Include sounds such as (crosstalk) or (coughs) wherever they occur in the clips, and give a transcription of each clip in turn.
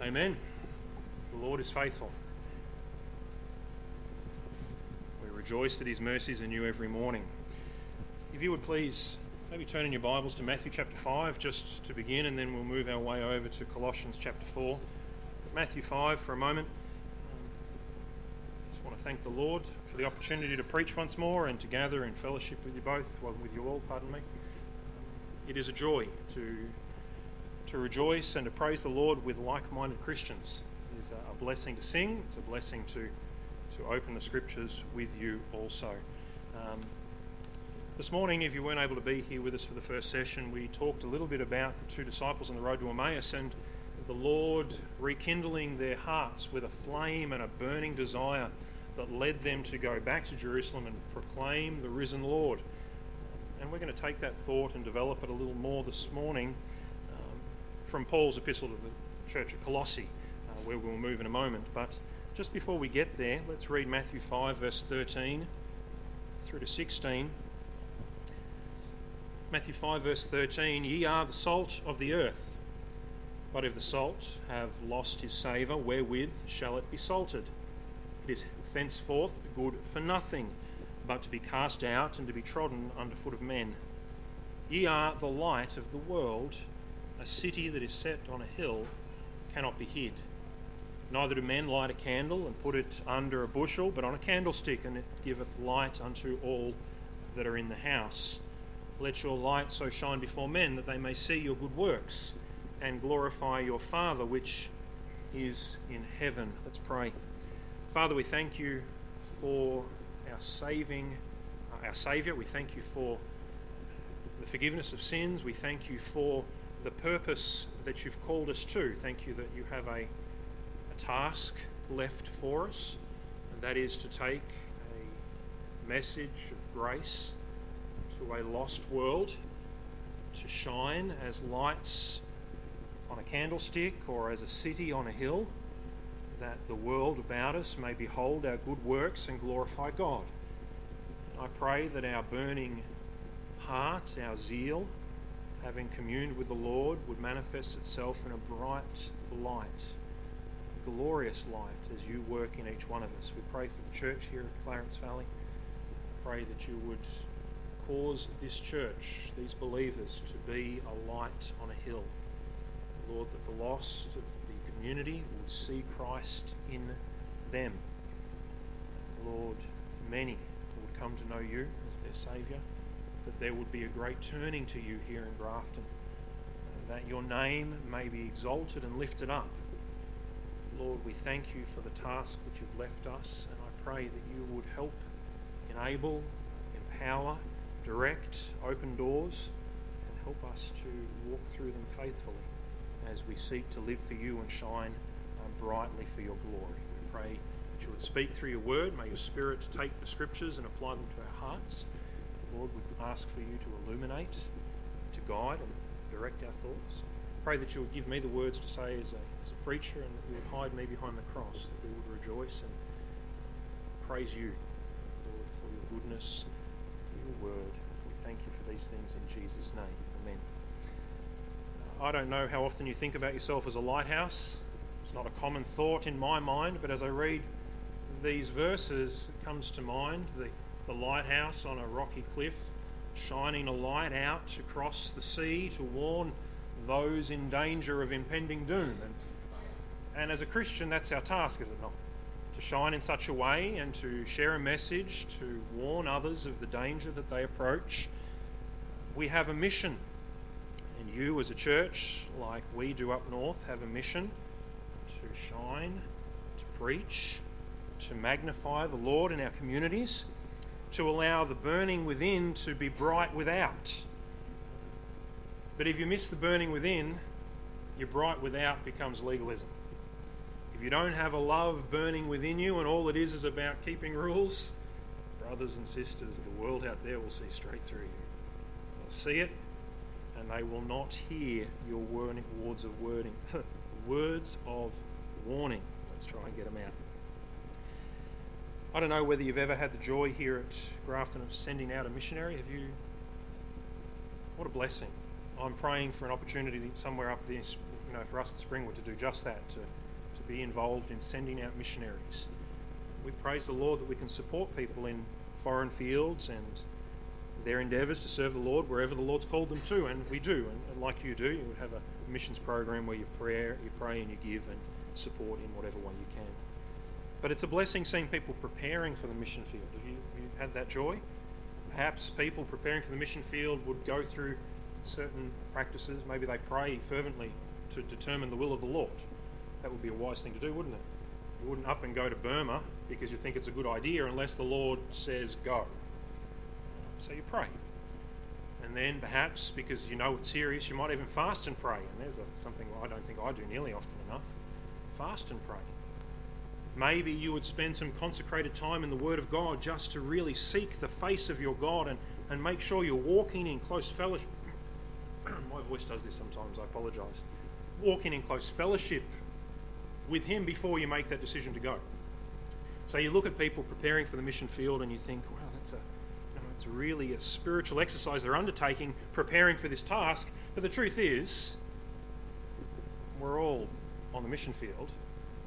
Amen. The Lord is faithful. We rejoice that his mercies are new every morning. If you would please maybe turn in your Bibles to Matthew chapter 5 just to begin, and then we'll move our way over to Colossians chapter 4. Matthew 5 for a moment. Just want to thank the Lord for the opportunity to preach once more and to gather in fellowship with you both, well, with you all, pardon me. It is a joy to to rejoice and to praise the Lord with like minded Christians. It is a blessing to sing, it's a blessing to, to open the scriptures with you also. Um, this morning, if you weren't able to be here with us for the first session, we talked a little bit about the two disciples on the road to Emmaus and the Lord rekindling their hearts with a flame and a burning desire that led them to go back to Jerusalem and proclaim the risen Lord. And we're going to take that thought and develop it a little more this morning from Paul's epistle to the church at Colossae, uh, where we'll move in a moment. But just before we get there, let's read Matthew 5, verse 13 through to 16. Matthew 5, verse 13 Ye are the salt of the earth. But if the salt have lost his savour, wherewith shall it be salted? It is thenceforth good for nothing, but to be cast out and to be trodden under foot of men. Ye are the light of the world. A city that is set on a hill cannot be hid. Neither do men light a candle and put it under a bushel, but on a candlestick, and it giveth light unto all that are in the house. Let your light so shine before men that they may see your good works and glorify your Father which is in heaven. Let's pray. Father, we thank you for our saving, uh, our Saviour. We thank you for the forgiveness of sins. We thank you for the purpose that you've called us to. Thank you that you have a, a task left for us, and that is to take a message of grace to a lost world, to shine as lights on a candlestick or as a city on a hill, that the world about us may behold our good works and glorify God. I pray that our burning heart, our zeal, having communed with the Lord, would manifest itself in a bright light, a glorious light, as you work in each one of us. We pray for the church here at Clarence Valley. Pray that you would cause this church, these believers, to be a light on a hill. Lord, that the lost of the community would see Christ in them. Lord, many would come to know you as their Saviour that there would be a great turning to you here in Grafton, that your name may be exalted and lifted up. Lord, we thank you for the task that you've left us, and I pray that you would help, enable, empower, direct, open doors, and help us to walk through them faithfully as we seek to live for you and shine um, brightly for your glory. We pray that you would speak through your word. May your Spirit take the scriptures and apply them to our hearts. Lord, we ask for you to illuminate, to guide, and direct our thoughts. Pray that you would give me the words to say as a, as a preacher and that you would hide me behind the cross, that we would rejoice and praise you, Lord, for your goodness, for your word. We thank you for these things in Jesus' name. Amen. Uh, I don't know how often you think about yourself as a lighthouse. It's not a common thought in my mind, but as I read these verses, it comes to mind the the lighthouse on a rocky cliff, shining a light out across the sea to warn those in danger of impending doom. And, and as a Christian, that's our task, is it not? To shine in such a way and to share a message, to warn others of the danger that they approach. We have a mission. And you, as a church, like we do up north, have a mission to shine, to preach, to magnify the Lord in our communities to allow the burning within to be bright without. But if you miss the burning within, your bright without becomes legalism. If you don't have a love burning within you and all it is is about keeping rules, brothers and sisters, the world out there will see straight through you. They'll see it and they will not hear your words of wording, (laughs) words of warning. Let's try and get them out. I don't know whether you've ever had the joy here at Grafton of sending out a missionary. Have you? What a blessing. I'm praying for an opportunity somewhere up this you know, for us at Springwood to do just that, to, to be involved in sending out missionaries. We praise the Lord that we can support people in foreign fields and their endeavours to serve the Lord wherever the Lord's called them to, and we do. And, and like you do, you would have a missions program where you pray, you pray and you give and support in whatever way you can. But it's a blessing seeing people preparing for the mission field. Have you, you had that joy? Perhaps people preparing for the mission field would go through certain practices. Maybe they pray fervently to determine the will of the Lord. That would be a wise thing to do, wouldn't it? You wouldn't up and go to Burma because you think it's a good idea unless the Lord says go. So you pray. And then perhaps because you know it's serious, you might even fast and pray. And there's a, something I don't think I do nearly often enough. Fast and pray. Maybe you would spend some consecrated time in the Word of God just to really seek the face of your God and, and make sure you're walking in close fellowship. (clears throat) My voice does this sometimes, I apologise. Walking in close fellowship with Him before you make that decision to go. So you look at people preparing for the mission field and you think, wow, that's a, you know, it's really a spiritual exercise they're undertaking, preparing for this task. But the truth is, we're all on the mission field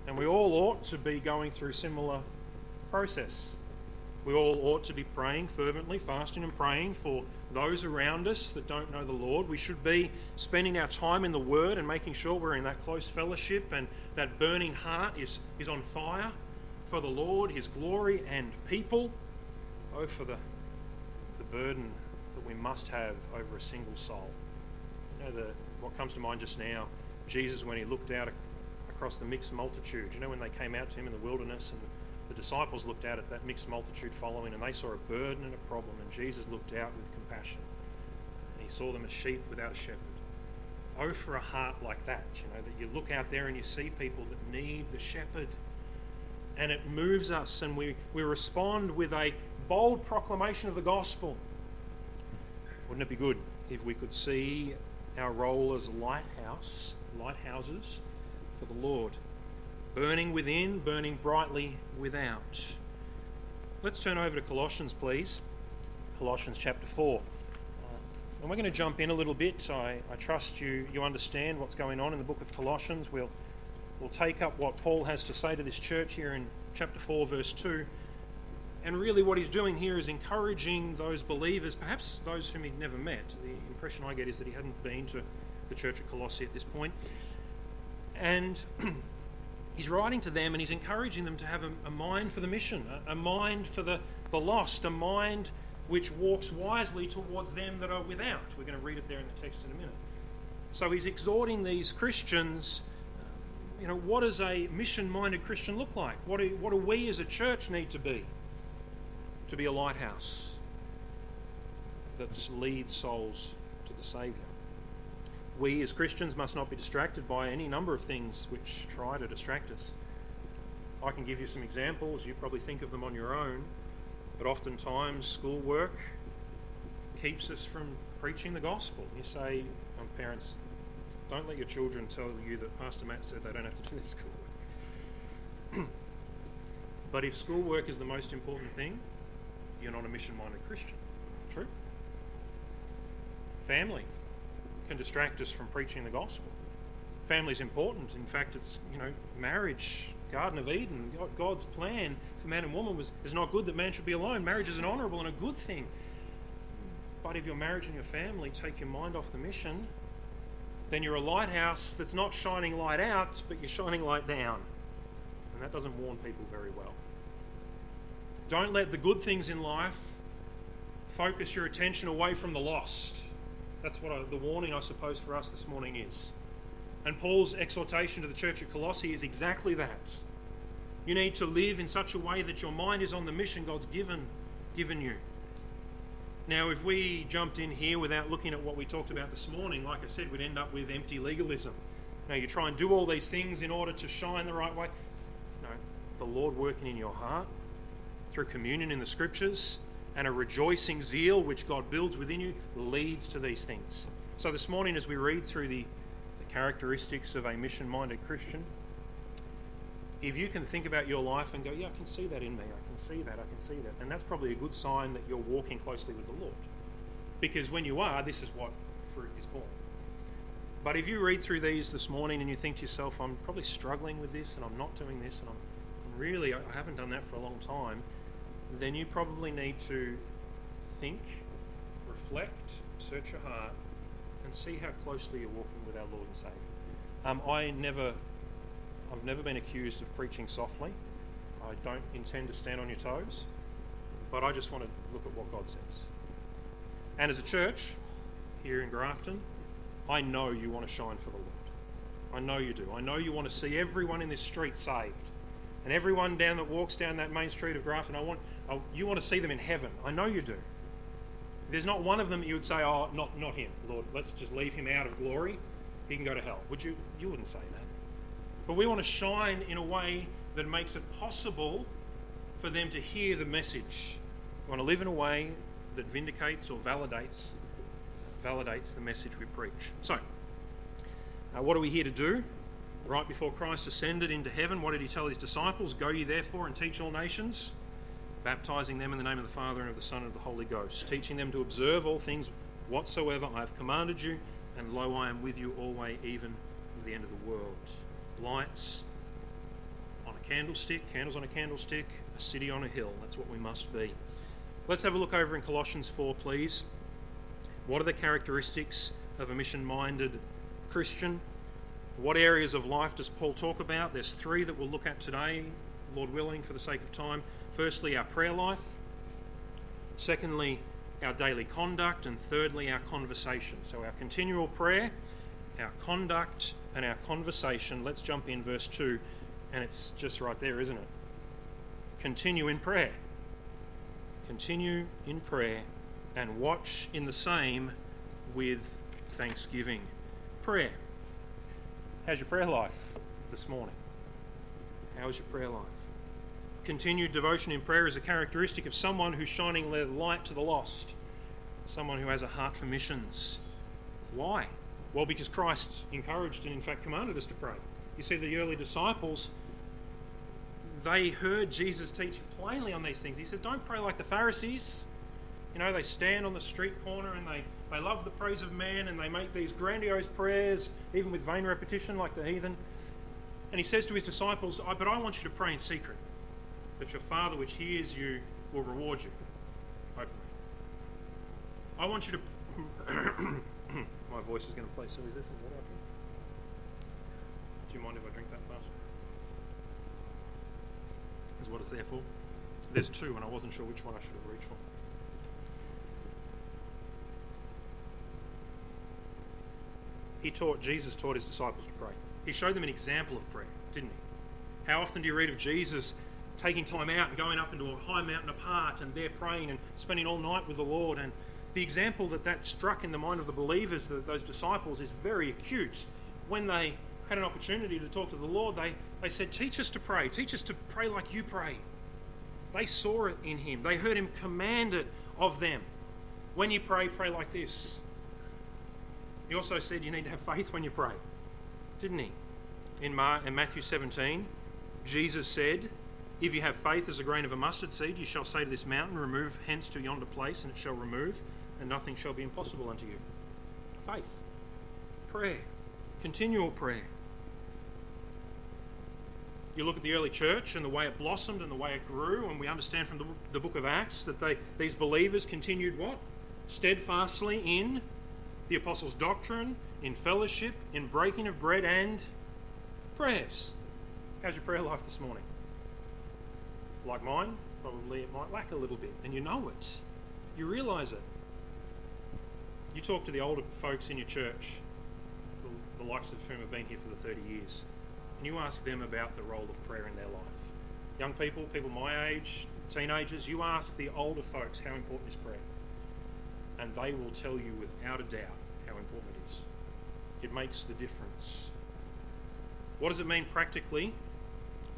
and we all ought to be going through similar process. We all ought to be praying fervently, fasting and praying for those around us that don't know the Lord. We should be spending our time in the Word and making sure we're in that close fellowship and that burning heart is, is on fire for the Lord, His glory, and people. Oh, for the, the burden that we must have over a single soul. You know, the, what comes to mind just now, Jesus, when He looked out across the mixed multitude. You know, when they came out to him in the wilderness and the disciples looked out at that mixed multitude following and they saw a burden and a problem, and Jesus looked out with compassion. And he saw them as sheep without shepherd. Oh, for a heart like that, you know, that you look out there and you see people that need the shepherd. And it moves us, and we, we respond with a bold proclamation of the gospel. Wouldn't it be good if we could see our role as lighthouse, lighthouses for the Lord. Burning within, burning brightly without. Let's turn over to Colossians, please. Colossians chapter 4. Uh, and we're going to jump in a little bit. I, I trust you, you understand what's going on in the book of Colossians. We'll, we'll take up what Paul has to say to this church here in chapter 4, verse 2. And really, what he's doing here is encouraging those believers, perhaps those whom he'd never met. The impression I get is that he hadn't been to the church at Colossae at this point. And (clears throat) he's writing to them and he's encouraging them to have a, a mind for the mission, a, a, mind for the, the lost, a mind which walks wisely towards them that are without. We're going to read it there in the text in a minute. So he's exhorting these Christians. You know, what does a mission minded Christian look like? What do, what do we as a church need to be? To be a lighthouse that leads souls to the Saviour we as Christians must not be distracted by any number of things which try to distract us. I can give you some examples, you probably think of them on your own, but oftentimes schoolwork keeps us from preaching the gospel. You say, um, parents, don't let your children tell you that Pastor Matt said they don't have to do this schoolwork. (clears throat) but if schoolwork is the most important thing, you're not a mission minded Christian. True? Family can distract us from preaching the gospel. Family is important. In fact, it's, you know, marriage, Garden of Eden, God's plan for man and woman was is not good that man should be alone. Marriage is an honourable and a good thing. But if your marriage and your family take your mind off the mission, then you're a lighthouse that's not shining light out, but you're shining light down. And that doesn't warn people very well. Don't let the good things in life focus your attention away from the lost. That's what I, the warning, I suppose, for us this morning is. And Paul's exhortation to the church at Colossae is exactly that. You need to live in such a way that your mind is on the mission God's given, given you. Now, if we jumped in here without looking at what we talked about this morning, like I said, we'd end up with empty legalism. Now, you try and do all these things in order to shine the right way. No, the Lord working in your heart through communion in the scriptures, and a rejoicing zeal which God builds within you leads to these things. So, this morning, as we read through the, the characteristics of a mission minded Christian, if you can think about your life and go, Yeah, I can see that in me, I can see that, I can see that, and that's probably a good sign that you're walking closely with the Lord. Because when you are, this is what fruit is born. But if you read through these this morning and you think to yourself, I'm probably struggling with this and I'm not doing this and I'm, I'm really, I haven't done that for a long time, then you probably need to think, reflect, search your heart, and see how closely you're walking with our Lord and Saviour. Um, I never, I've never been accused of preaching softly. I don't intend to stand on your toes, but I just want to look at what God says. And as a church here in Grafton, I know you want to shine for the Lord. I know you do. I know you want to see everyone in this street saved. And everyone down that walks down that main street of Grafton, I want, I, you want to see them in heaven. I know you do. There's not one of them that you would say, oh, not, not him, Lord, let's just leave him out of glory. He can go to hell. Would you? You wouldn't say that. But we want to shine in a way that makes it possible for them to hear the message. We want to live in a way that vindicates or validates validates the message we preach. So, uh, what are we here to do? Right before Christ ascended into heaven, what did he tell his disciples? Go ye therefore and teach all nations, baptizing them in the name of the Father and of the Son and of the Holy Ghost, teaching them to observe all things whatsoever I have commanded you, and lo, I am with you always, even to the end of the world. Lights on a candlestick, candles on a candlestick, a city on a hill. That's what we must be. Let's have a look over in Colossians 4, please. What are the characteristics of a mission minded Christian? What areas of life does Paul talk about? There's three that we'll look at today, Lord willing, for the sake of time. Firstly, our prayer life. Secondly, our daily conduct. And thirdly, our conversation. So, our continual prayer, our conduct, and our conversation. Let's jump in, verse 2, and it's just right there, isn't it? Continue in prayer. Continue in prayer and watch in the same with thanksgiving. Prayer. How's your prayer life this morning? How is your prayer life? Continued devotion in prayer is a characteristic of someone who's shining their light to the lost, someone who has a heart for missions. Why? Well, because Christ encouraged and, in fact, commanded us to pray. You see, the early disciples, they heard Jesus teach plainly on these things. He says, Don't pray like the Pharisees. You know, they stand on the street corner and they, they love the praise of man and they make these grandiose prayers, even with vain repetition, like the heathen. And he says to his disciples, But I want you to pray in secret, that your Father which hears you will reward you openly. I want you to. (coughs) My voice is going to play So Is this in water? Do you mind if I drink that fast? Is what it's there for. There's two, and I wasn't sure which one I should have reached for. He taught, Jesus taught his disciples to pray. He showed them an example of prayer, didn't he? How often do you read of Jesus taking time out and going up into a high mountain apart and there praying and spending all night with the Lord? And the example that that struck in the mind of the believers, the, those disciples, is very acute. When they had an opportunity to talk to the Lord, they, they said, Teach us to pray. Teach us to pray like you pray. They saw it in him, they heard him command it of them. When you pray, pray like this. He also said you need to have faith when you pray, didn't he? In, Mar- in Matthew 17, Jesus said, If you have faith as a grain of a mustard seed, you shall say to this mountain, Remove hence to yonder place, and it shall remove, and nothing shall be impossible unto you. Faith, prayer, continual prayer. You look at the early church and the way it blossomed and the way it grew, and we understand from the, the book of Acts that they, these believers continued what? Steadfastly in the apostles' doctrine, in fellowship, in breaking of bread, and prayers. How's your prayer life this morning? Like mine, probably it might lack a little bit, and you know it. You realize it. You talk to the older folks in your church, the, the likes of whom have been here for the 30 years, and you ask them about the role of prayer in their life. Young people, people my age, teenagers, you ask the older folks how important is prayer. And they will tell you without a doubt It makes the difference. What does it mean practically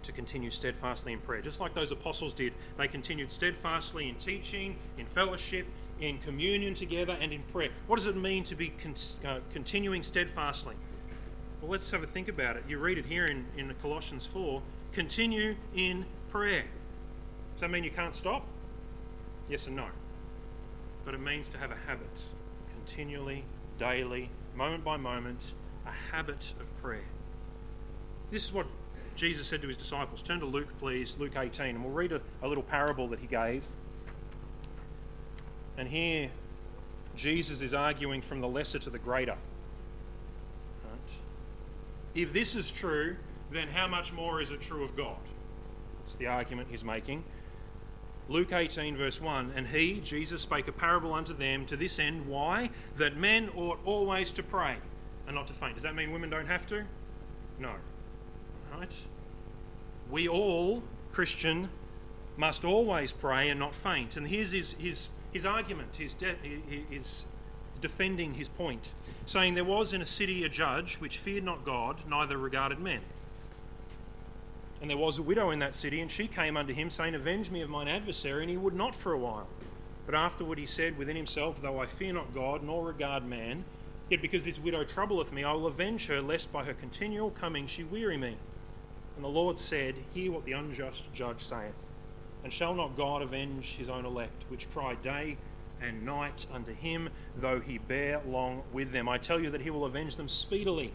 to continue steadfastly in prayer? Just like those apostles did, they continued steadfastly in teaching, in fellowship, in communion together, and in prayer. What does it mean to be con- uh, continuing steadfastly? Well, let's have a think about it. You read it here in, in Colossians 4 continue in prayer. Does that mean you can't stop? Yes and no. But it means to have a habit, continually daily, moment by moment, a habit of prayer. This is what Jesus said to his disciples. Turn to Luke, please, Luke 18, and we'll read a, a little parable that he gave. And here, Jesus is arguing from the lesser to the greater. Right? If this is true, then how much more is it true of God? That's the argument he's making. Luke 18, verse 1 And he, Jesus, spake a parable unto them to this end. Why? That men ought always to pray and not to faint. Does that mean women don't have to? No. Right? We all, Christian, must always pray and not faint. And here's his, his, his argument, his, de- his defending his point, saying, There was in a city a judge which feared not God, neither regarded men. And there was a widow in that city, and she came unto him, saying, Avenge me of mine adversary. And he would not for a while. But afterward he said within himself, Though I fear not God, nor regard man, yet because this widow troubleth me, I will avenge her, lest by her continual coming she weary me. And the Lord said, Hear what the unjust judge saith. And shall not God avenge his own elect, which cry day and night unto him, though he bear long with them? I tell you that he will avenge them speedily.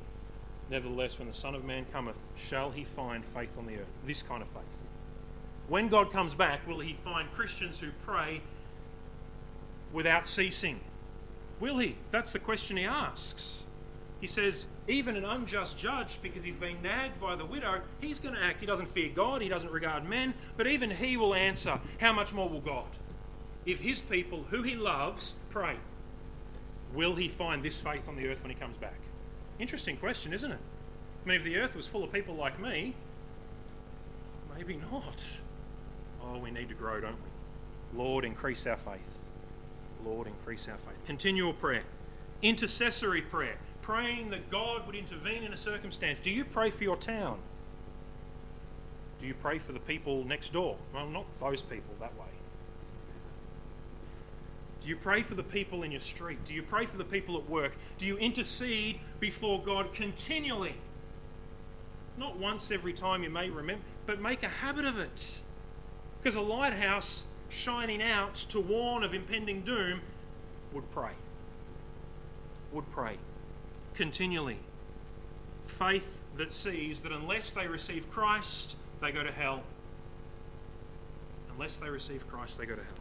Nevertheless, when the Son of Man cometh, shall he find faith on the earth? This kind of faith. When God comes back, will he find Christians who pray without ceasing? Will he? That's the question he asks. He says, even an unjust judge, because he's been nagged by the widow, he's going to act. He doesn't fear God, he doesn't regard men, but even he will answer, How much more will God? If his people, who he loves, pray, will he find this faith on the earth when he comes back? Interesting question, isn't it? I mean, if the earth was full of people like me, maybe not. Oh, we need to grow, don't we? Lord, increase our faith. Lord, increase our faith. Continual prayer, intercessory prayer, praying that God would intervene in a circumstance. Do you pray for your town? Do you pray for the people next door? Well, not those people that way. Do you pray for the people in your street? Do you pray for the people at work? Do you intercede before God continually? Not once every time you may remember, but make a habit of it. Because a lighthouse shining out to warn of impending doom would pray. Would pray continually. Faith that sees that unless they receive Christ, they go to hell. Unless they receive Christ, they go to hell.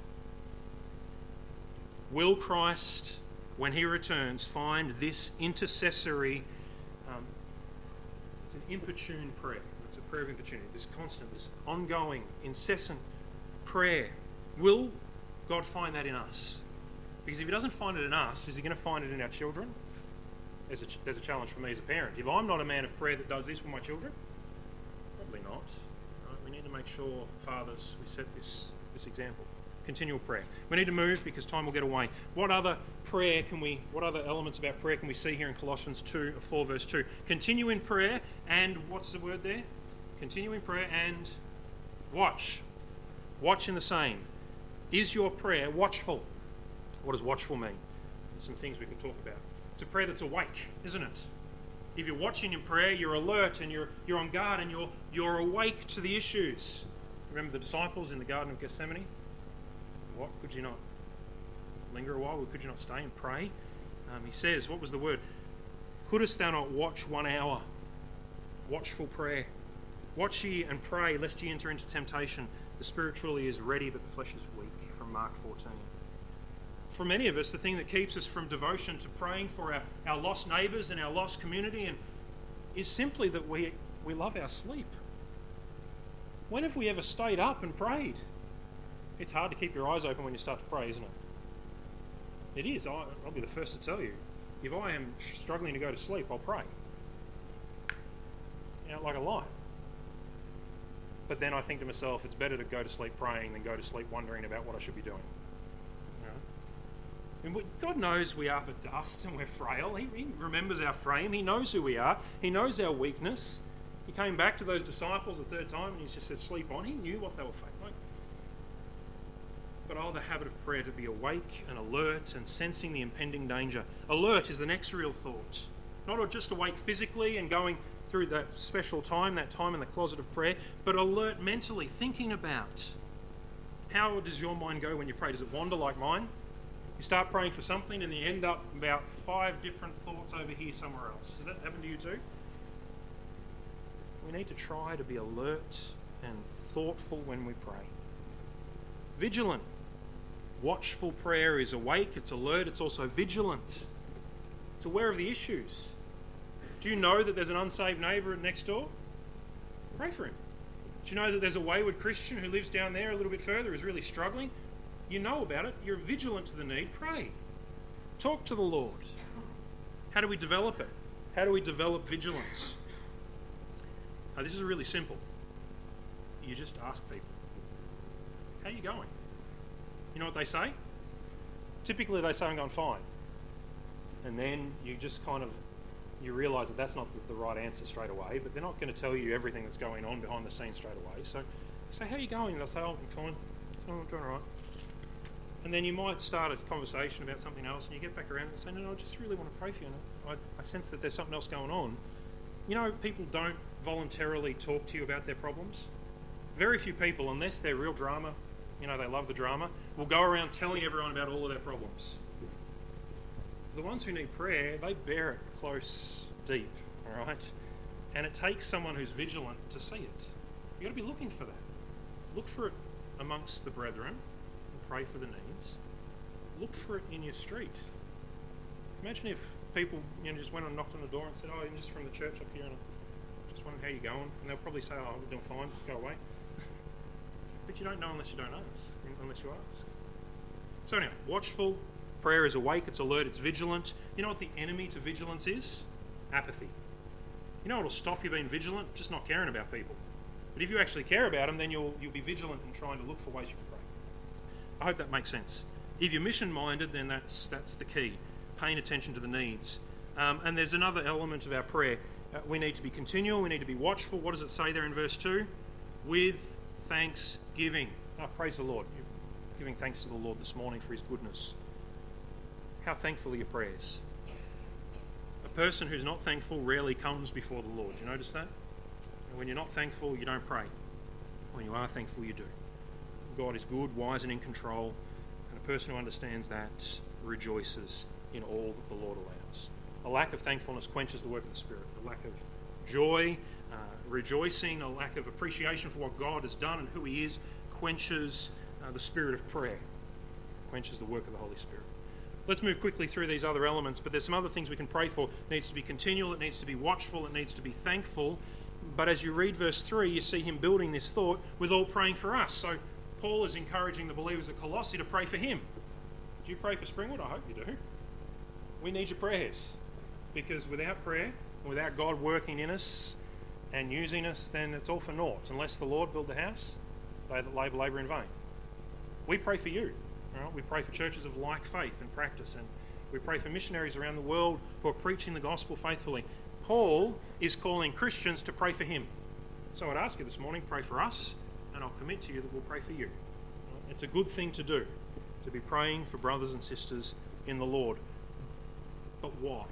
Will Christ, when he returns, find this intercessory, um, it's an importune prayer. It's a prayer of importunity, this constant, this ongoing, incessant prayer. Will God find that in us? Because if he doesn't find it in us, is he going to find it in our children? There's a, there's a challenge for me as a parent. If I'm not a man of prayer that does this with my children, probably not. Right? We need to make sure, fathers, we set this, this example continual prayer. We need to move because time will get away. What other prayer can we, what other elements about prayer can we see here in Colossians 2, uh, 4, verse 2? Continue in prayer and, what's the word there? Continue in prayer and watch. Watch in the same. Is your prayer watchful? What does watchful mean? There's some things we can talk about. It's a prayer that's awake, isn't it? If you're watching in prayer, you're alert and you're, you're on guard and you're, you're awake to the issues. Remember the disciples in the Garden of Gethsemane? What? Could you not linger a while? Could you not stay and pray? Um, he says, What was the word? Couldst thou not watch one hour? Watchful prayer. Watch ye and pray, lest ye enter into temptation. The spirit truly is ready, but the flesh is weak. From Mark 14. For many of us, the thing that keeps us from devotion to praying for our, our lost neighbours and our lost community and is simply that we, we love our sleep. When have we ever stayed up and prayed? It's hard to keep your eyes open when you start to pray, isn't it? It is. I, will be the first to tell you. If I am struggling to go to sleep, I'll pray. You know, like a lion. But then I think to myself, it's better to go to sleep praying than go to sleep wondering about what I should be doing. Know? God knows we are but dust and we're frail. He, he remembers our frame. He knows who we are. He knows our weakness. He came back to those disciples the third time and he just said, Sleep on. He knew what they were facing but oh, the habit of prayer to be awake and alert and sensing the impending danger. Alert is the next real thought. Not just awake physically and going through that special time, that time in the closet of prayer, but alert mentally, thinking about how does your mind go when you pray? Does it wander like mine? You start praying for something and you end up about five different thoughts over here somewhere else. Does that happen to you too? We need to try to be alert and thoughtful when we pray. Vigilant. Watchful prayer is awake, it's alert, it's also vigilant. It's aware of the issues. Do you know that there's an unsaved neighbour next door? Pray for him. Do you know that there's a wayward Christian who lives down there a little bit further, is really struggling? You know about it, you're vigilant to the need, pray. Talk to the Lord. How do we develop it? How do we develop vigilance? Now, this is really simple. You just ask people, How are you going? You know what they say? Typically, they say, I'm going fine. And then you just kind of you realise that that's not the, the, right answer straight away, but they're not going to tell you everything that's going on behind the scenes straight away. So say, How are you going? And they'll say, Oh, I'm fine. I'm doing all right. And then you might start a conversation about something else, and you get back around and say, No, no, I just really want to pray for you. And I, I sense that there's something else going on. You know, people don't voluntarily talk to you about their problems. Very few people, unless they're real drama, you know, they love the drama, will go around telling everyone about all of their problems. The ones who need prayer, they bear it close, deep, all right? And it takes someone who's vigilant to see it. You've got to be looking for that. Look for it amongst the brethren and pray for the needs. Look for it in your street. Imagine if people you know, just went and knocked on the door and said, Oh, I'm just from the church up here and I'm just wondering how you're going. And they'll probably say, Oh, we're doing fine, go away. But you don't know unless you don't ask, unless you ask. So, anyway, watchful, prayer is awake, it's alert, it's vigilant. You know what the enemy to vigilance is? Apathy. You know what'll stop you being vigilant? Just not caring about people. But if you actually care about them, then you'll, you'll be vigilant in trying to look for ways you can pray. I hope that makes sense. If you're mission minded, then that's, that's the key paying attention to the needs. Um, and there's another element of our prayer. Uh, we need to be continual, we need to be watchful. What does it say there in verse 2? With thanksgiving. Oh, praise the Lord. You're giving thanks to the Lord this morning for his goodness. How thankful are your prayers? A person who's not thankful rarely comes before the Lord. You notice that? And when you're not thankful, you don't pray. When you are thankful, you do. God is good, wise, and in control. And a person who understands that rejoices in all that the Lord allows. A lack of thankfulness quenches the work of the Spirit. A lack of joy, uh, rejoicing, a lack of appreciation for what God has done and who He is quenches uh, the spirit of prayer, quenches the work of the Holy Spirit. Let's move quickly through these other elements, but there's some other things we can pray for. It needs to be continual, it needs to be watchful, it needs to be thankful. But as you read verse 3, you see him building this thought with all praying for us. So Paul is encouraging the believers at Colossae to pray for him. Do you pray for Springwood? I hope you do we need your prayers. Because without prayer, without God working in us and using us, then it's all for naught. Unless the Lord build the house, they that labour, labour in vain. We pray for you. Right? We pray for churches of like faith and practice, and we pray for missionaries around the world who are preaching the gospel faithfully. Paul is calling Christians to pray for him. So I'd ask you this morning, pray for us, and I'll commit to you that we'll pray for you. It's a good thing to do, to be praying for brothers and sisters in the Lord. But why?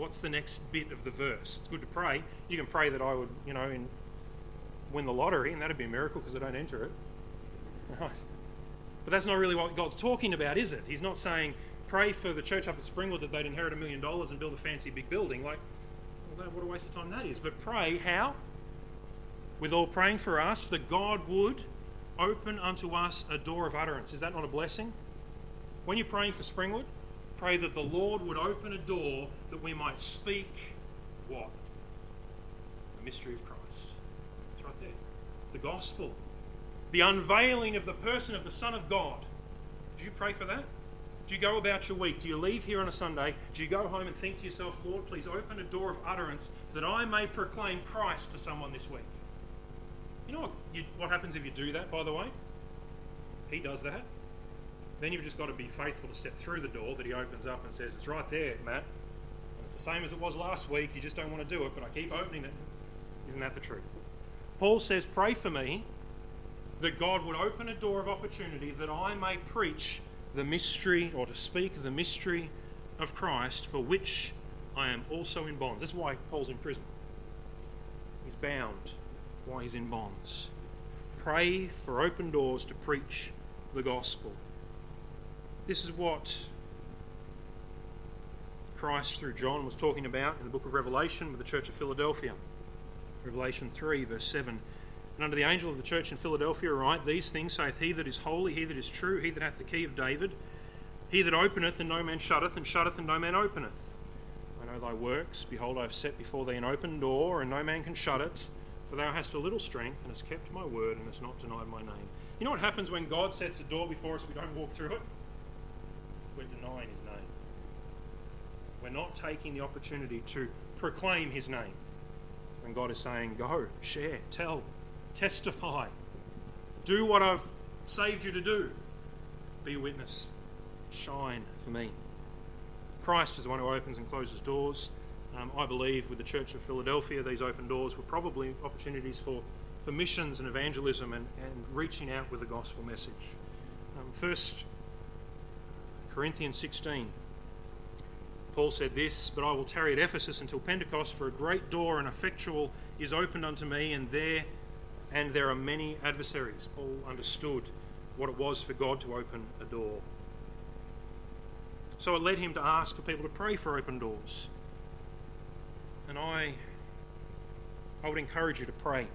What's the next bit of the verse? It's good to pray. You can pray that I would, you know, in, win the lottery, and that'd be a miracle because I don't enter it. (laughs) Right. But that's not really what God's talking about, is it? He's not saying, pray for the church up at Springwood that they'd inherit a million dollars and build a fancy big building. Like, well, what a waste of time that is. But pray, how? With all praying for us, that God would open unto us a door of utterance. Is that not a blessing? When you're praying for Springwood, pray that the Lord would open a door that we might speak what? The mystery of Christ. It's right there. The gospel. The unveiling of the person of the Son of God. Do you pray for that? Do you go about your week? Do you leave here on a Sunday? Do you go home and think to yourself, Lord, please open a door of utterance that I may proclaim Christ to someone this week? You know what, you, what happens if you do that, by the way? He does that. Then you've just got to be faithful to step through the door that he opens up and says, It's right there, Matt. And it's the same as it was last week. You just don't want to do it, but I keep opening it. Isn't that the truth? Paul says, Pray for me that God would open a door of opportunity that I may preach the mystery or to speak the mystery of Christ for which I am also in bonds. That's why Paul's in prison. He's bound while he's in bonds. Pray for open doors to preach the gospel. This is what Christ through John was talking about in the book of Revelation with the church of Philadelphia. Revelation 3, verse 7. And under the angel of the church in Philadelphia write, These things saith he that is holy, he that is true, he that hath the key of David, he that openeth and no man shutteth, and shutteth and no man openeth. I know thy works. Behold, I have set before thee an open door, and no man can shut it. For thou hast a little strength, and hast kept my word, and hast not denied my name. You know what happens when God sets a door before us, we don't walk through it? We're denying his name. We're not taking the opportunity to proclaim his name. And God is saying, Go, share, tell, testify, do what I've saved you to do, be a witness, shine for me. Christ is the one who opens and closes doors. Um, I believe with the Church of Philadelphia, these open doors were probably opportunities for, for missions and evangelism and, and reaching out with the gospel message. Um, first Corinthians 16. Paul said this, But I will tarry at Ephesus until Pentecost, for a great door and effectual is opened unto me, and there and there are many adversaries. Paul understood what it was for God to open a door. So it led him to ask for people to pray for open doors. And I I would encourage you to pray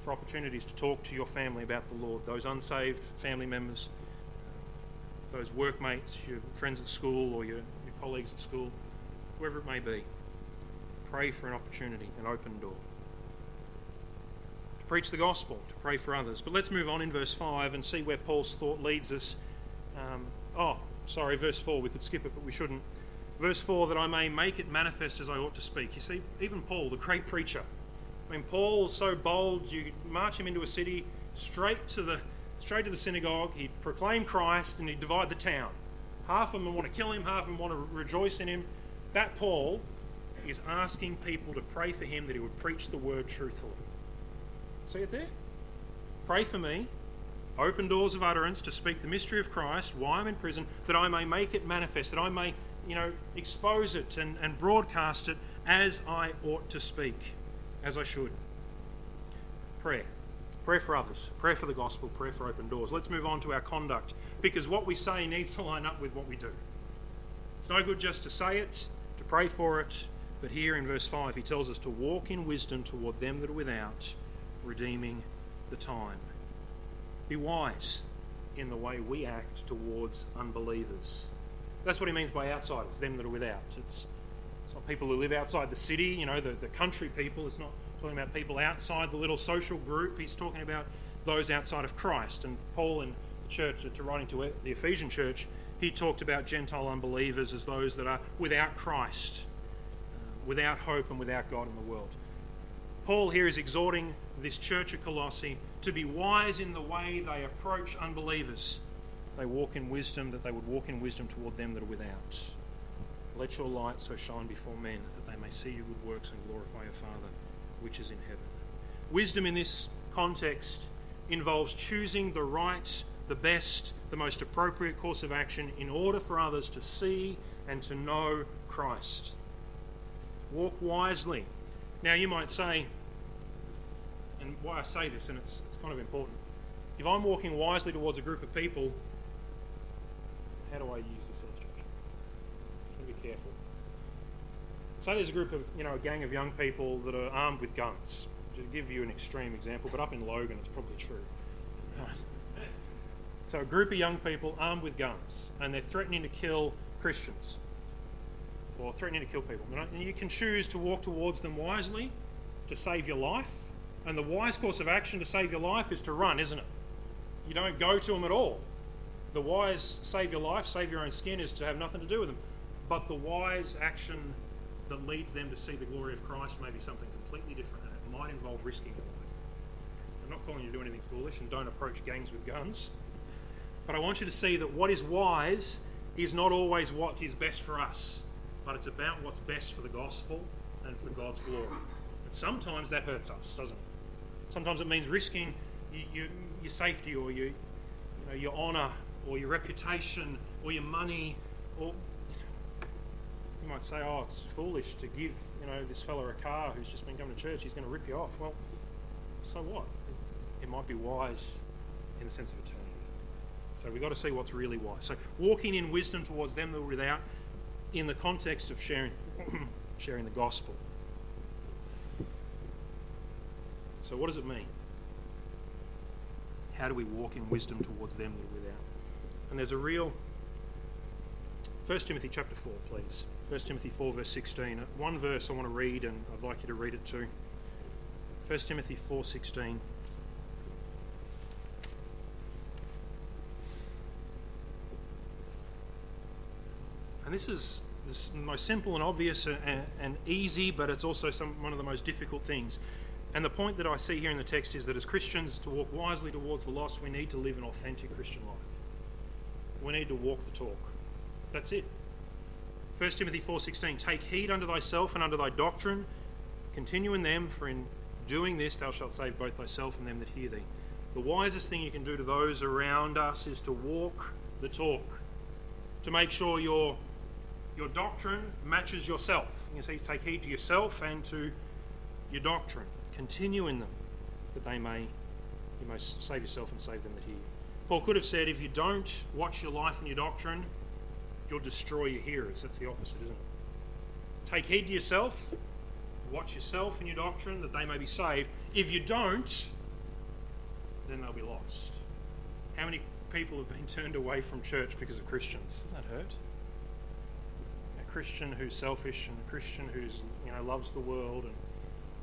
for opportunities to talk to your family about the Lord, those unsaved family members, those workmates, your friends at school, or your, your colleagues at school, whoever it may be. Pray for an opportunity, an open door. To preach the gospel, to pray for others. But let's move on in verse 5 and see where Paul's thought leads us. Um, oh, sorry, verse 4, we could skip it, but we shouldn't. Verse 4 that I may make it manifest as I ought to speak. You see, even Paul, the great preacher, I mean, Paul's so bold, you march him into a city straight to the straight to the synagogue. He'd proclaim Christ and he'd divide the town. Half of them want to kill him, half of them want to rejoice in him. That Paul is asking people to pray for him that he would preach the word truthfully. See it there? Pray for me. Open doors of utterance to speak the mystery of Christ, why I'm in prison, that I may make it manifest, that I may, you know, expose it and, and broadcast it as I ought to speak as I should. Prayer. Prayer for others. Pray for the gospel. Pray for open doors. Let's move on to our conduct because what we say needs to line up with what we do. It's no good just to say it, to pray for it, but here in verse 5 he tells us to walk in wisdom toward them that are without, redeeming the time. Be wise in the way we act towards unbelievers. That's what he means by outsiders, them that are without. It's it's not people who live outside the city, you know, the, the country people. It's not talking about people outside the little social group. He's talking about those outside of Christ. And Paul in the church, to writing to the Ephesian church, he talked about Gentile unbelievers as those that are without Christ, uh, without hope, and without God in the world. Paul here is exhorting this church of Colossae to be wise in the way they approach unbelievers. They walk in wisdom, that they would walk in wisdom toward them that are without. Let your light so shine before men that they may see your good works and glorify your Father which is in heaven. Wisdom in this context involves choosing the right, the best, the most appropriate course of action in order for others to see and to know Christ. Walk wisely. Now, you might say, and why I say this, and it's, it's kind of important. If I'm walking wisely towards a group of people, how do I use this illustration? Be careful. Say there's a group of, you know, a gang of young people that are armed with guns. To give you an extreme example, but up in Logan it's probably true. Right. (laughs) So a group of young people armed with guns, and they're threatening to kill Christians, or threatening to kill people. And you can choose to walk towards them wisely to save your life, and the wise course of action to save your life is to run, isn't it? You don't go to them at all. The wise save your life, save your own skin is to have nothing to do with them. But the wise action that leads them to see the glory of Christ may be something completely different, and it might involve risking your life. I'm not calling you to do anything foolish, and don't approach gangs with guns. But I want you to see that what is wise is not always what is best for us, but it's about what's best for the gospel and for God's glory. And sometimes that hurts us, doesn't it? Sometimes it means risking you, you, your safety or your, you know, your honour or your reputation or your money or you might say, oh, it's foolish to give, you know, this fellow a car who's just been coming to church, he's going to rip you off. Well, so what? It might be wise in the sense of eternity. So we've got to see what's really wise. So walking in wisdom towards them that are without, in the context of sharing, (clears throat) sharing the gospel. So what does it mean? How do we walk in wisdom towards them that are without? And there's a real 1 Timothy chapter 4, please. 1 Timothy 4, verse 16. Uh, one verse I want to read, and I'd like you to read it too. 1 Timothy 4, 16. And this is the most simple and obvious and, and easy, but it's also some, one of the most difficult things. And the point that I see here in the text is that as Christians, to walk wisely towards the lost, we need to live an authentic Christian life. We need to walk the talk. That's it. 1 Timothy 4:16 Take heed unto thyself and unto thy doctrine continue in them for in doing this thou shalt save both thyself and them that hear thee. The wisest thing you can do to those around us is to walk the talk. To make sure your your doctrine matches yourself. You see, take heed to yourself and to your doctrine. Continue in them, that they may you may save yourself and save them that hear. Paul could have said, if you don't watch your life and your doctrine, you'll destroy your hearers. That's the opposite, isn't it? Take heed to yourself, watch yourself and your doctrine, that they may be saved. If you don't, then they'll be lost. How many people have been (laughs) turned away from church because of Christians? Doesn't that hurt? A Christian who's selfish and a Christian who's you know loves the world and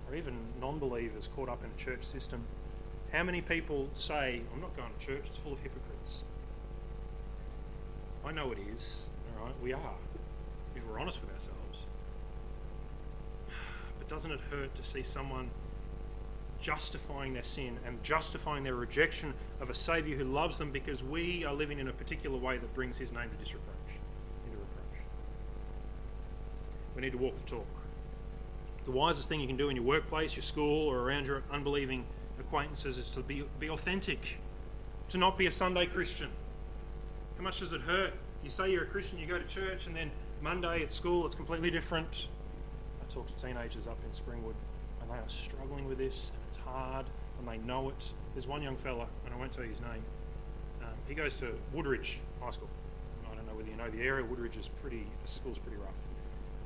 or even non-believers caught up in a church system. How many people say, I'm not going to church, it's full of hypocrites? I know it is, right? We are, if we're honest with ourselves. (sighs) But doesn't it hurt to see someone justifying their sin and justifying their rejection of a Saviour who loves them because we are living in a particular way that brings His name to disreproach, into reproach? We need to walk the talk. The wisest thing you can do in your workplace, your school, or around your unbelieving acquaintances is to be, be authentic, to not be a Sunday Christian. How much does it hurt? You say you're a Christian, you go to church, and then Monday at school it's completely different. I talk to teenagers up in Springwood, and they are struggling with this, and it's hard, and they know it. There's one young fella, and I won't tell you his name. Um, he goes to Woodridge High School. I don't know whether you know the area. Woodridge is pretty, the school's pretty rough.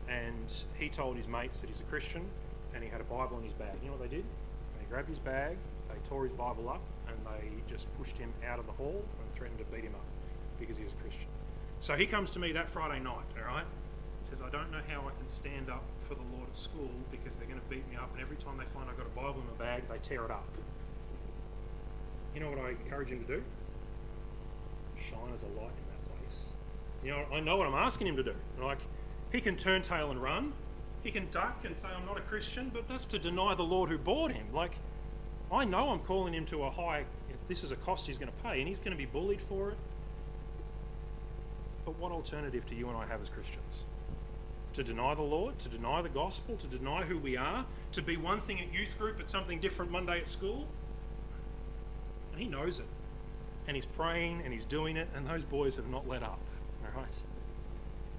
And he told his mates that he's a Christian, and he had a Bible in his bag. You know what they did? They grabbed his bag, they tore his Bible up, and they just pushed him out of the hall and threatened to beat him up because he was a Christian. So he comes to me that Friday night, all right? He says, I don't know how I can stand up for the Lord at school because they're going to beat me up, and every time they find I've got a Bible in my bag, they tear it up. You know what I encourage him to do? Shine as a light in that place. You know, I know what I'm asking him to do. Like, he can turn tail and run, he can duck and say, I'm not a Christian, but that's to deny the Lord who bought him. Like, I know I'm calling him to a high, this is a cost he's going to pay, and he's going to be bullied for it. But what alternative do you and I have as Christians? To deny the Lord, to deny the gospel, to deny who we are, to be one thing at youth group but something different Monday at school? And he knows it. And he's praying and he's doing it, and those boys have not let up. All right?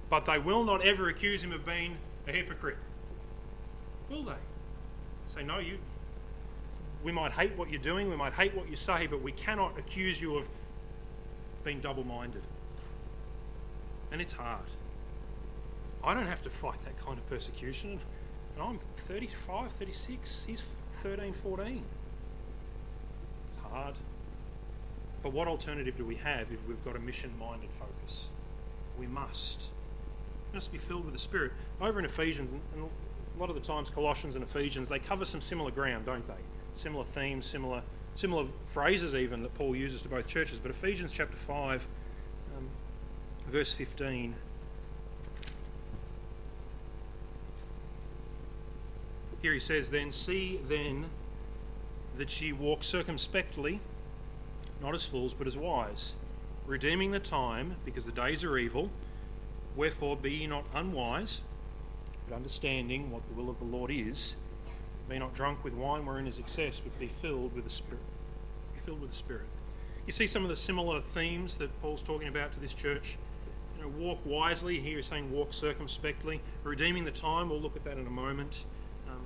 But they will not ever accuse him of being a hypocrite? Will they? Say, no, you. We might hate what you're doing, we might hate what you say, but we cannot accuse you of being double minded. And it's hard. I don't have to fight that kind of persecution. And I'm 35, 36, he's 13, 14. It's hard. But what alternative do we have if we've got a mission minded focus? We must must be filled with the Spirit. Over in Ephesians, and a lot of the times Colossians and Ephesians, they cover some similar ground, don't they? Similar themes, similar similar phrases even that Paul uses to both churches. But Ephesians chapter 5, um, verse 15. Here he says, Then see then that ye walk circumspectly, not as fools, but as wise, redeeming the time, because the days are evil. Wherefore, be ye not unwise, but understanding what the will of the Lord is. Be not drunk with wine wherein is excess, but be filled with the Spirit. Be filled with the Spirit. You see some of the similar themes that Paul's talking about to this church. You know, walk wisely. Here he's saying walk circumspectly. Redeeming the time. We'll look at that in a moment. Um,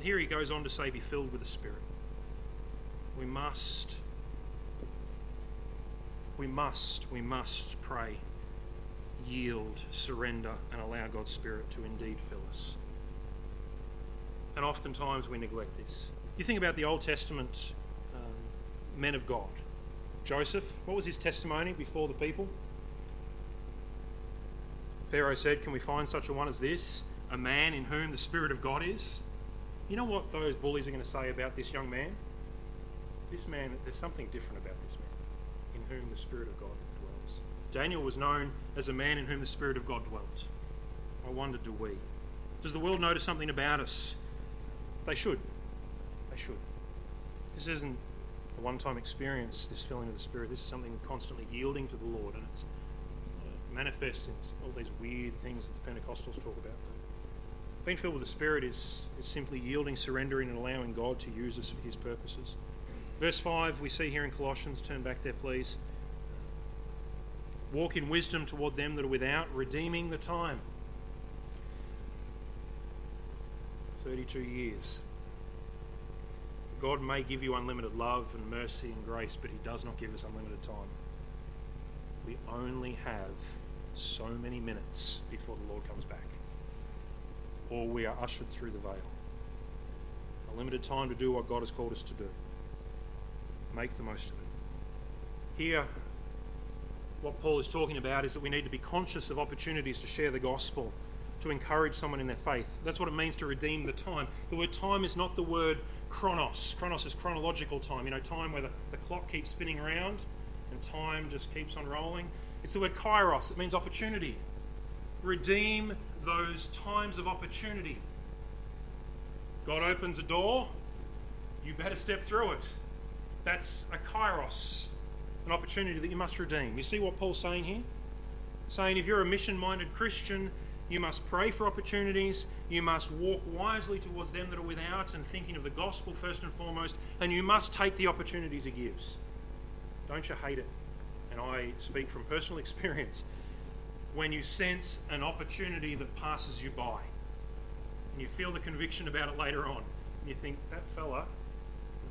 here he goes on to say, be filled with the Spirit. We must we must, we must pray, yield, surrender, and allow God's Spirit to indeed fill us. And oftentimes we neglect this. You think about the Old Testament um, men of God. Joseph, what was his testimony before the people? Pharaoh said, Can we find such a one as this? A man in whom the Spirit of God is? You know what those bullies are going to say about this young man? This man, there's something different about this man in whom the Spirit of God dwells. Daniel was known as a man in whom the Spirit of God dwelt. I wonder, do we? Does the world notice something about us? They should. They should. This isn't a one time experience, this filling of the Spirit. This is something constantly yielding to the Lord, and it's manifest in all these weird things that the Pentecostals talk about. Being filled with the Spirit is, is simply yielding, surrendering, and allowing God to use us for His purposes. Verse 5, we see here in Colossians, turn back there, please. Walk in wisdom toward them that are without, redeeming the time. 32 years. God may give you unlimited love and mercy and grace, but He does not give us unlimited time. We only have so many minutes before the Lord comes back, or we are ushered through the veil. A limited time to do what God has called us to do. Make the most of it. Here, what Paul is talking about is that we need to be conscious of opportunities to share the gospel to encourage someone in their faith. That's what it means to redeem the time. The word time is not the word chronos. Chronos is chronological time, you know, time where the, the clock keeps spinning around and time just keeps on rolling. It's the word kairos, it means opportunity. Redeem those times of opportunity. God opens a door, you better step through it. That's a kairos, an opportunity that you must redeem. You see what Paul's saying here? Saying if you're a mission minded Christian, you must pray for opportunities. You must walk wisely towards them that are without and thinking of the gospel first and foremost. And you must take the opportunities it gives. Don't you hate it? And I speak from personal (laughs) experience. When you sense an opportunity that passes you by, and you feel the conviction about it later on, and you think, that fella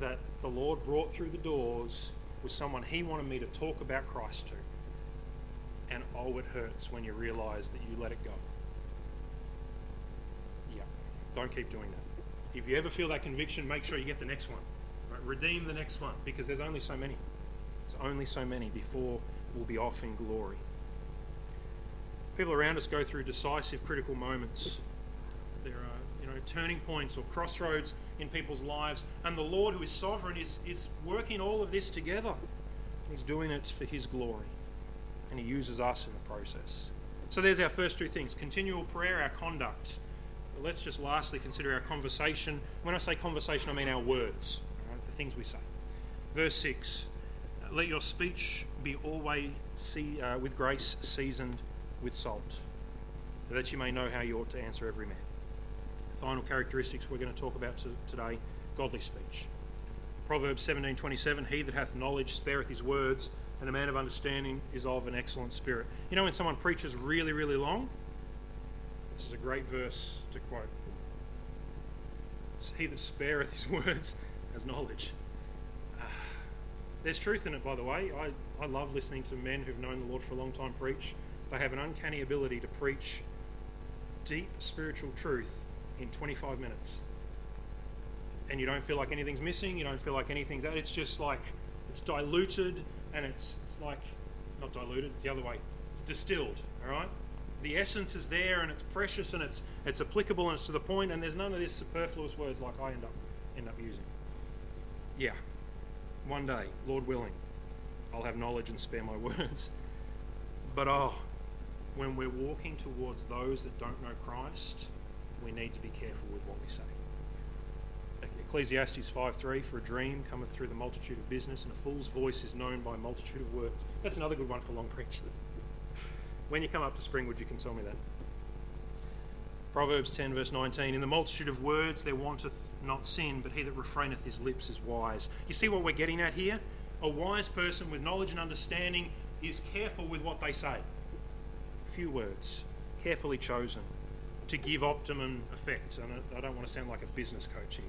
that the Lord brought through the doors was someone he wanted me to talk about Christ to. And oh, it hurts when you realize that you let it go. Yeah, don't keep doing that. If you ever feel that conviction, make sure you get the next one. Right? Redeem the next one because there's only so many. Only so many before we'll be off in glory. People around us go through decisive, critical moments. There are, you know, turning points or crossroads in people's lives, and the Lord, who is sovereign, is, is working all of this together. He's doing it for His glory, and He uses us in the process. So there's our first two things continual prayer, our conduct But let's just lastly consider our conversation. When I say conversation, I mean our words, right, the things we say. Verse 6 Let your speech be always see, uh, with grace seasoned with salt, that you may know how you ought to answer every man. Final characteristics we're going to talk about to, today godly speech. Proverbs 17:27 He that hath knowledge spareth his words, and a man of understanding is of an excellent spirit. You know when someone preaches really, really long, this is a great verse to quote. He that spareth his (laughs) words has knowledge. There's truth in it, by the way. I, I love listening to men who've known the Lord for a long time preach. They have an uncanny ability to preach deep spiritual truth in 25 minutes. And you don't feel like anything's missing, you don't feel like anything's It's just like it's diluted and it's, it's like, not diluted, it's the other way. It's distilled, all right? the essence is there and it's precious and it's it's applicable and it's to the point and there's none of these superfluous words like I end up end up using. Yeah. One day, Lord willing, I'll have knowledge and spare my (laughs) words. But oh, when we're walking towards those that don't know Christ, we need to be careful with what we say. Ecclesiastes 5:3 for a dream cometh through the multitude of business and a fool's voice is known by a multitude of words. That's another good one for long preachers. (laughs) When you come up to Springwood, you can tell me that. Proverbs 10, verse 19 In the multitude of words there wanteth not sin, but he that refraineth his lips is wise. You see what we're getting at here? A wise person with knowledge and understanding is careful with what they say. Few words, carefully chosen to give optimum effect. And I don't want to sound like a business coach here.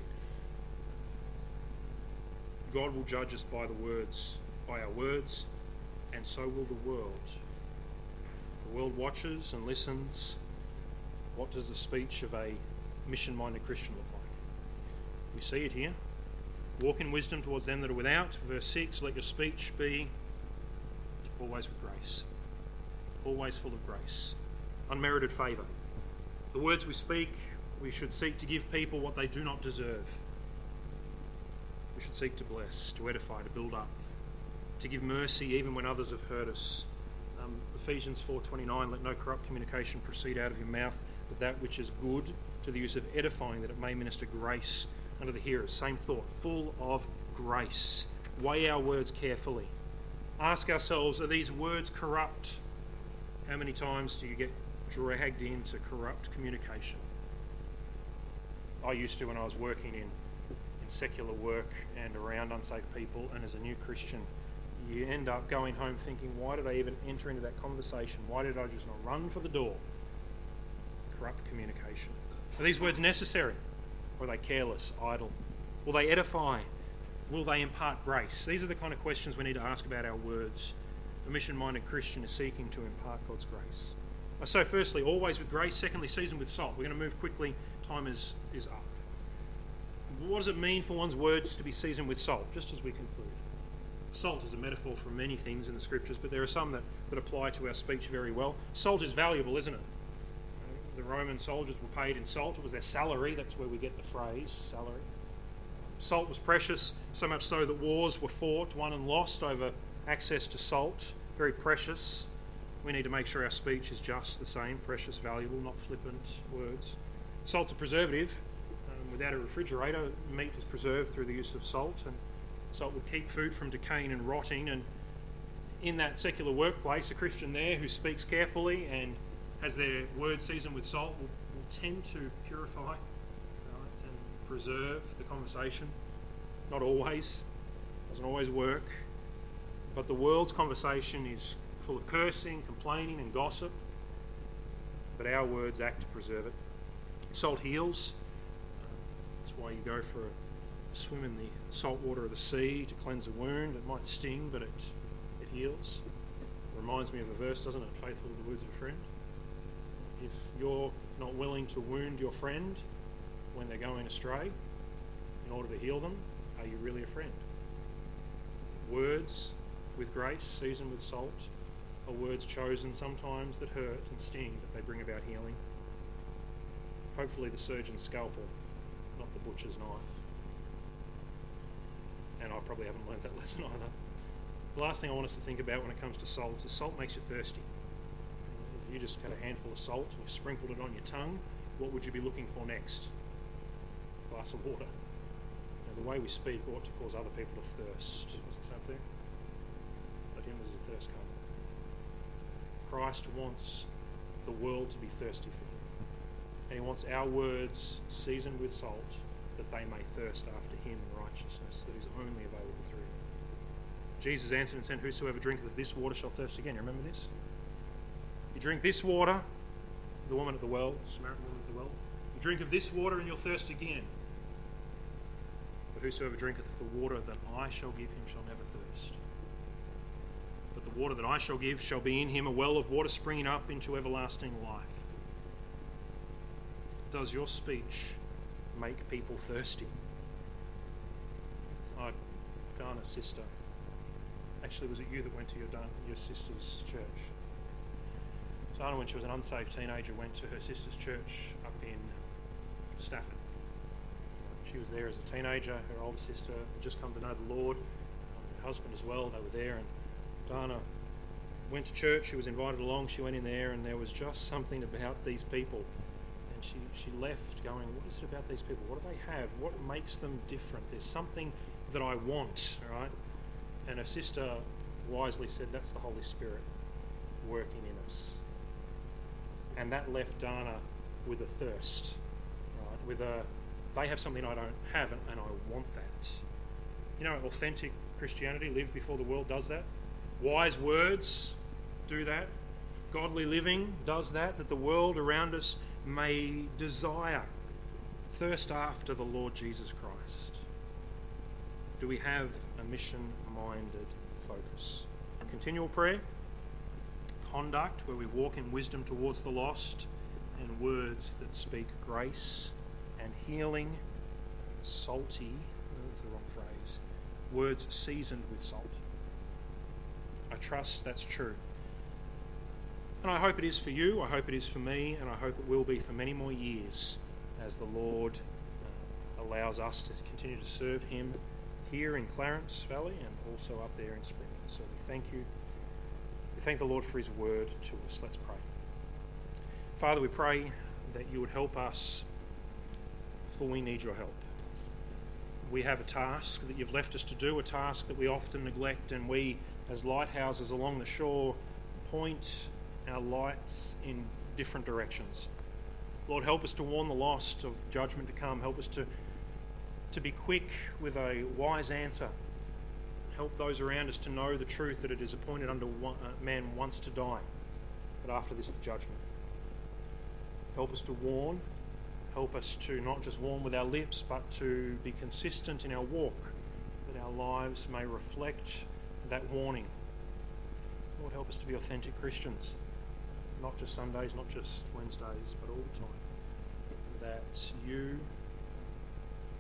God will judge us by the words, by our words and so will the world. The world watches and listens. What does the speech of a mission minded Christian look like? We see it here. Walk in wisdom towards them that are without. Verse 6 Let your speech be always with grace, always full of grace, unmerited favour. The words we speak, we should seek to give people what they do not deserve. We should seek to bless, to edify, to build up, to give mercy even when others have hurt us. Um, Ephesians 4:29 Let no corrupt communication proceed out of your mouth, but that which is good to the use of edifying, that it may minister grace unto the hearers. Same thought, full of grace. Weigh our words carefully. Ask ourselves, are these words corrupt? How many times do you get dragged into corrupt communication? I used to when I was working in, in secular work and around unsafe people, and as a new Christian, you end up going home thinking, why did I even enter into that conversation? Why did I just not run for the door? Corrupt communication. Are these words necessary? Or are they careless, idle? Will they edify? Will they impart grace? These are the kind of questions we need to ask about our words. A mission minded Christian is seeking to impart God's grace. Uh, so, firstly, always with grace. Secondly, seasoned with salt. We're going to move quickly. Time is, is up. What does it mean for one's words to be seasoned with salt? Just as we conclude. Salt is a metaphor for many things in the scriptures, but there are some that, that apply to our speech very well. Salt is valuable, isn't it? The Roman soldiers were paid in salt. It was their salary. That's where we get the phrase salary. Salt was precious, so much so that wars were fought, won, and lost over access to salt. Very precious. We need to make sure our speech is just the same precious, valuable, not flippant words. Salt's a preservative. Um, without a refrigerator, meat is preserved through the use of salt, and salt would keep food from decaying and rotting. And in that secular workplace, a Christian there who speaks carefully and has their words seasoned with salt will, will tend to purify right, and preserve the conversation. Not always, doesn't always work. But the world's conversation is full of cursing, complaining, and gossip. But our words act to preserve it. Salt heals. That's why you go for a swim in the salt water of the sea to cleanse a wound. It might sting, but it, it heals. It reminds me of a verse, doesn't it? Faithful to the words of a friend if you're not willing to wound your friend when they're going astray in order to heal them, are you really a friend? Words with grace, seasoned with salt, are words chosen sometimes that hurt and sting, but they bring about healing. Hopefully, the surgeon's scalpel, not the butcher's knife. And I probably haven't learned that (laughs) lesson either. The last thing I want us to think about when it comes to salt is salt makes you thirsty If you just had a handful of salt and you sprinkled it on your tongue, what would you be looking for next? A glass of water. Now, the way we speak ought to cause other people to thirst. Up there? Let him as a thirst come. Christ wants the world to be thirsty for him. And he wants our words seasoned with salt that they may thirst after him righteousness that is only available through him. Jesus answered and said, Whosoever drinketh of this water shall thirst again. You remember this? You drink this water, the woman at the well, Samaritan woman at the well, you drink of this water and you'll thirst again. But whosoever drinketh of the water that I shall give him shall never thirst. But the water that I shall give shall be in him a well of water springing up into everlasting life. Does your speech make people thirsty? I, Dana's sister. Actually, was it you that went to your, your sister's church? Dana, when she was an unsafe teenager, went to her sister's church up in Stafford. She was there as a teenager. Her older sister had just come to know the Lord. Um, her husband as well. They were there, and Dana went to church. She was invited along. She went in there, and there was just something about these people. And she, she left going, What is it about these people? What do they have? What makes them different? There's something that I want, right? And her sister wisely said, That's the Holy Spirit working in us and that left Dana with a thirst, right? With a, they have something I don't have, and, and I want that. You know, authentic Christianity, live before the world, does that. Wise words do that. Godly living does that, that the world around us may desire, thirst after the Lord Jesus Christ. Do we have a mission minded focus? continual prayer, conduct where we walk in wisdom towards the lost, and words that speak grace and healing, salty, that's the wrong phrase, words seasoned with salt. I trust that's true. And I hope it is for you, I hope it is for me, and I hope it will be for many more years as the Lord uh, allows us to continue to serve Him here in Clarence Valley and also up there in Spring. So we thank you. We thank the Lord for His word to us. Let's pray. Father, we pray that you would help us, for we need your help. We have a task that you've left us to do, a task that we often neglect, and we, as lighthouses along the shore, point our lights in different directions. Lord, help us to warn the lost of judgment to come. Help us to, to be quick with a wise answer help those around us to know the truth that it is appointed unto uh, man once to die, but after this the judgment. Help us to warn. Help us to not just warn with our lips, but to be consistent in our walk, that our lives may reflect that warning. Lord, help us to be authentic Christians, not just Sundays, not just Wednesdays, but all the time. That you,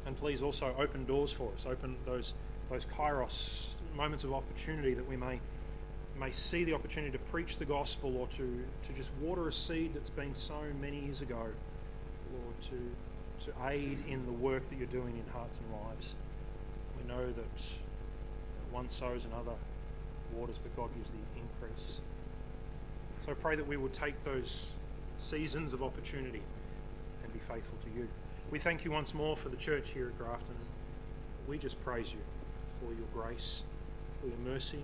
and please also open doors for us, open those those kairos moments of opportunity that we may may see the opportunity to preach the gospel or to, to just water a seed that's been sown many years ago, Lord, to, to aid in the work that you're doing in hearts and lives. We know that one sows and other waters, but God gives the increase. So I pray that we will take those seasons of opportunity and be faithful to you. We thank you once more for the church here at Grafton. We just praise you for your grace, for your mercy,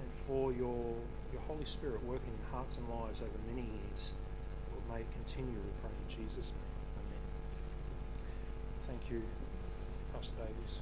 and for your, your Holy Spirit working in hearts and lives over many years. Lord, may it continue, we pray in Jesus' name. Amen. Thank you, Pastor Davies.